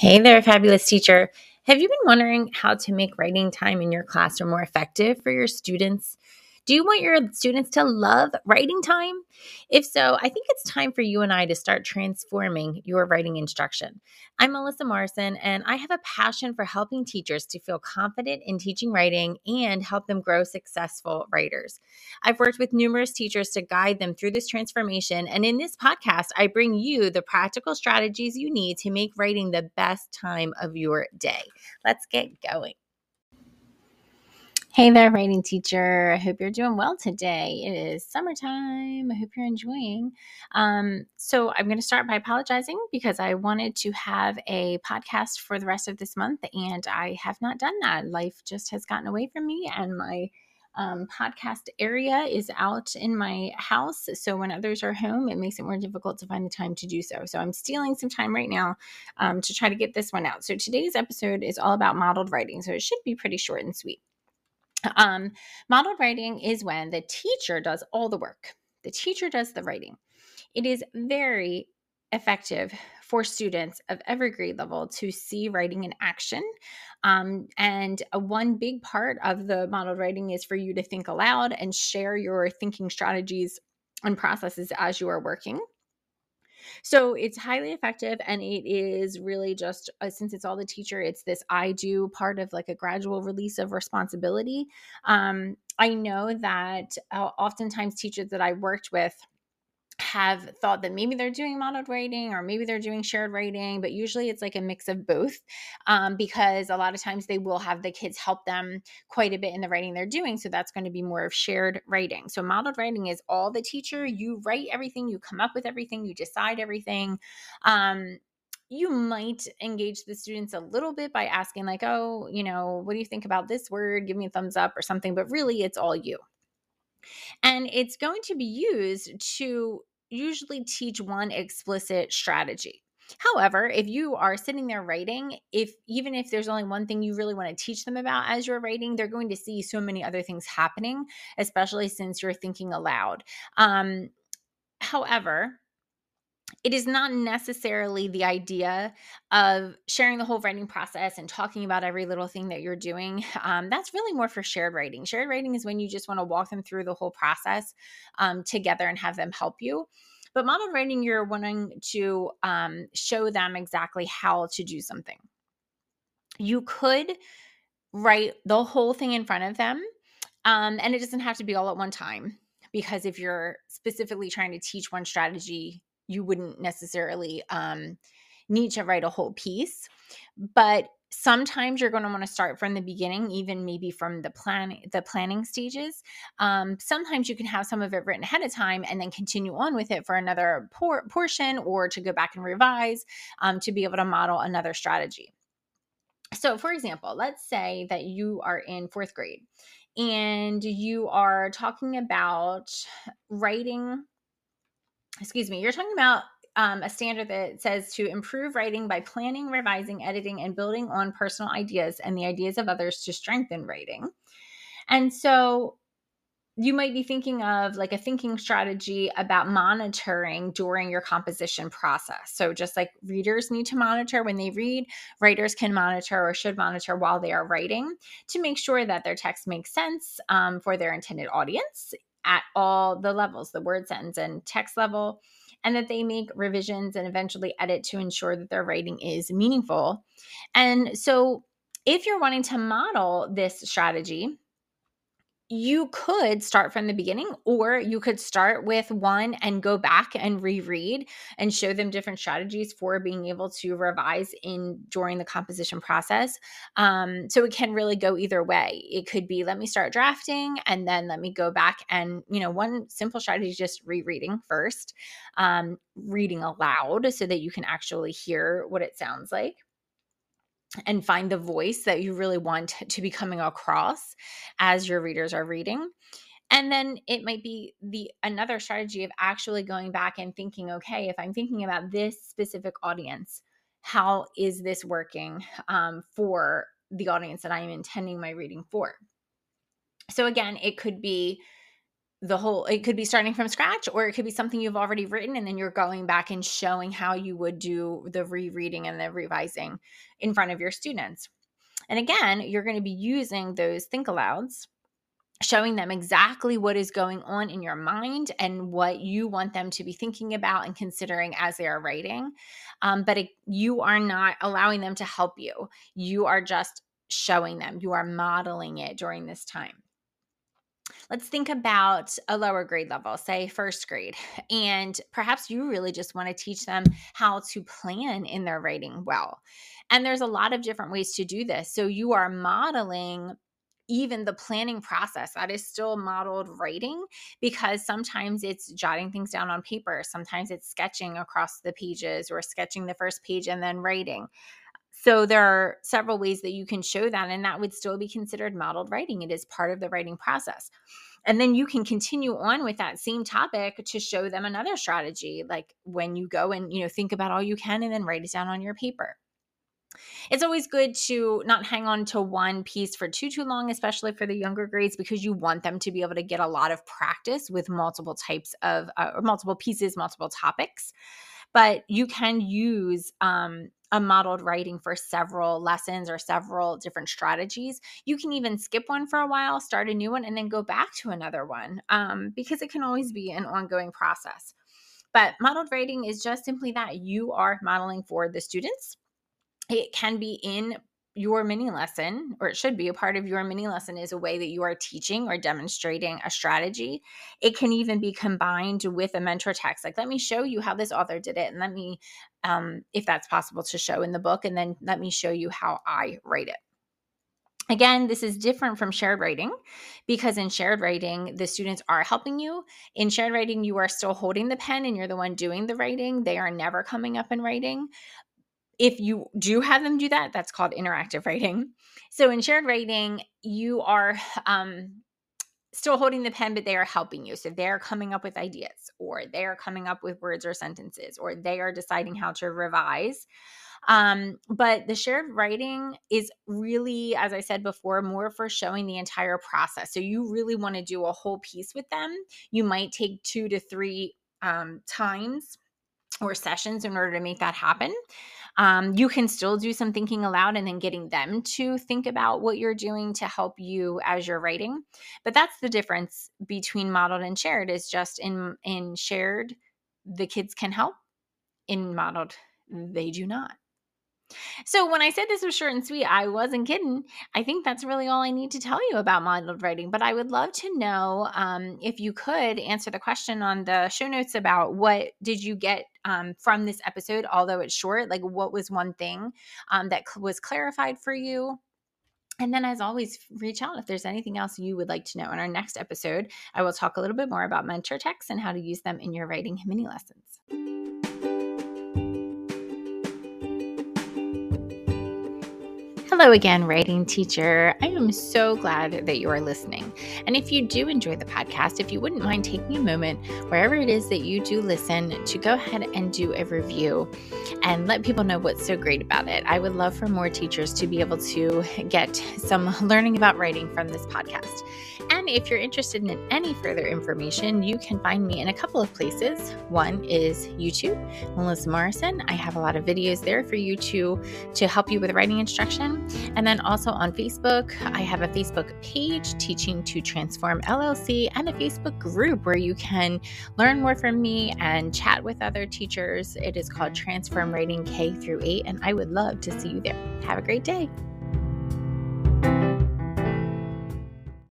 Hey there, fabulous teacher. Have you been wondering how to make writing time in your classroom more effective for your students? Do you want your students to love writing time? If so, I think it's time for you and I to start transforming your writing instruction. I'm Melissa Morrison, and I have a passion for helping teachers to feel confident in teaching writing and help them grow successful writers. I've worked with numerous teachers to guide them through this transformation, and in this podcast, I bring you the practical strategies you need to make writing the best time of your day. Let's get going. Hey there, writing teacher. I hope you're doing well today. It is summertime. I hope you're enjoying. Um, so, I'm going to start by apologizing because I wanted to have a podcast for the rest of this month and I have not done that. Life just has gotten away from me, and my um, podcast area is out in my house. So, when others are home, it makes it more difficult to find the time to do so. So, I'm stealing some time right now um, to try to get this one out. So, today's episode is all about modeled writing. So, it should be pretty short and sweet. Um, modeled writing is when the teacher does all the work, the teacher does the writing. It is very effective for students of every grade level to see writing in action. Um, and a, one big part of the modeled writing is for you to think aloud and share your thinking strategies and processes as you are working. So it's highly effective and it is really just uh, since it's all the teacher, it's this I do part of like a gradual release of responsibility. Um, I know that uh, oftentimes teachers that I worked with have thought that maybe they're doing modeled writing or maybe they're doing shared writing, but usually it's like a mix of both um, because a lot of times they will have the kids help them quite a bit in the writing they're doing. So that's going to be more of shared writing. So modeled writing is all the teacher. You write everything, you come up with everything, you decide everything. Um, you might engage the students a little bit by asking, like, oh, you know, what do you think about this word? Give me a thumbs up or something. But really, it's all you. And it's going to be used to usually teach one explicit strategy. However, if you are sitting there writing, if even if there's only one thing you really want to teach them about as you're writing, they're going to see so many other things happening, especially since you're thinking aloud. Um, however, it is not necessarily the idea of sharing the whole writing process and talking about every little thing that you're doing. Um, that's really more for shared writing. Shared writing is when you just want to walk them through the whole process um, together and have them help you. But modeled writing, you're wanting to um, show them exactly how to do something. You could write the whole thing in front of them, um, and it doesn't have to be all at one time because if you're specifically trying to teach one strategy you wouldn't necessarily um, need to write a whole piece. But sometimes you're going to want to start from the beginning even maybe from the plan the planning stages um, sometimes you can have some of it written ahead of time and then continue on with it for another por- portion or to go back and revise um, to be able to model another strategy so for example let's say that you are in fourth grade and you are talking about writing excuse me, you're talking about um, a standard that says to improve writing by planning, revising, editing, and building on personal ideas and the ideas of others to strengthen writing. And so you might be thinking of like a thinking strategy about monitoring during your composition process. So, just like readers need to monitor when they read, writers can monitor or should monitor while they are writing to make sure that their text makes sense um, for their intended audience at all the levels the word sentence and text level and that they make revisions and eventually edit to ensure that their writing is meaningful. And so if you're wanting to model this strategy you could start from the beginning or you could start with one and go back and reread and show them different strategies for being able to revise in during the composition process. Um, so it can really go either way. It could be let me start drafting and then let me go back and you know one simple strategy is just rereading first um, reading aloud so that you can actually hear what it sounds like and find the voice that you really want to be coming across as your readers are reading. And then it might be the another strategy of actually going back and thinking okay if i'm thinking about this specific audience how is this working um, for the audience that i am intending my reading for? So again it could be the whole it could be starting from scratch or it could be something you've already written and then you're going back and showing how you would do the rereading and the revising in front of your students. And again you're going to be using those think alouds showing them exactly what is going on in your mind and what you want them to be thinking about and considering as they are writing. Um, but it, you are not allowing them to help you. You are just showing them. You are modeling it during this time let's think about a lower grade level, say first grade, and perhaps you really just want to teach them how to plan in their writing well. And there's a lot of different ways to do this. So you are modeling even the planning process that is still modeled writing because sometimes it's jotting things down on paper sometimes it's sketching across the pages or sketching the first page and then writing so there are several ways that you can show that, and that would still be considered modeled writing. It is part of the writing process. And then you can continue on with that same topic to show them another strategy, like when you go and you know think about all you can and then write it down on your paper. It's always good to not hang on to one piece for too too long, especially for the younger grades, because you want them to be able to get a lot of practice with multiple types of uh, multiple pieces, multiple topics. But you can use um, a modeled writing for several lessons or several different strategies. You can even skip one for a while, start a new one, and then go back to another one um, because it can always be an ongoing process. But modeled writing is just simply that you are modeling for the students. It can be in your mini lesson, or it should be a part of your mini lesson, is a way that you are teaching or demonstrating a strategy. It can even be combined with a mentor text. Like, let me show you how this author did it, and let me, um, if that's possible to show in the book, and then let me show you how I write it. Again, this is different from shared writing because in shared writing, the students are helping you. In shared writing, you are still holding the pen and you're the one doing the writing. They are never coming up and writing if you do have them do that, that's called interactive writing. So in shared writing, you are um, still holding the pen, but they are helping you. So they're coming up with ideas, or they are coming up with words or sentences, or they are deciding how to revise. Um, but the shared writing is really, as I said before, more for showing the entire process. So you really want to do a whole piece with them. You might take two to three um, times or sessions in order to make that happen. Um, you can still do some thinking aloud and then getting them to think about what you're doing to help you as you're writing. But that's the difference between modeled and shared is just in in shared the kids can help in modeled they do not. So when I said this was short and sweet, I wasn't kidding. I think that's really all I need to tell you about modeled writing. But I would love to know um, if you could answer the question on the show notes about what did you get um, from this episode, although it's short. Like, what was one thing um, that cl- was clarified for you? And then, as always, reach out if there's anything else you would like to know. In our next episode, I will talk a little bit more about mentor texts and how to use them in your writing mini lessons. Hello again, writing teacher. I am so glad that you are listening. And if you do enjoy the podcast, if you wouldn't mind taking a moment, wherever it is that you do listen, to go ahead and do a review and let people know what's so great about it. I would love for more teachers to be able to get some learning about writing from this podcast. If you're interested in any further information, you can find me in a couple of places. One is YouTube, Melissa Morrison. I have a lot of videos there for you to to help you with writing instruction. And then also on Facebook, I have a Facebook page, Teaching to Transform LLC, and a Facebook group where you can learn more from me and chat with other teachers. It is called Transform Writing K through 8, and I would love to see you there. Have a great day.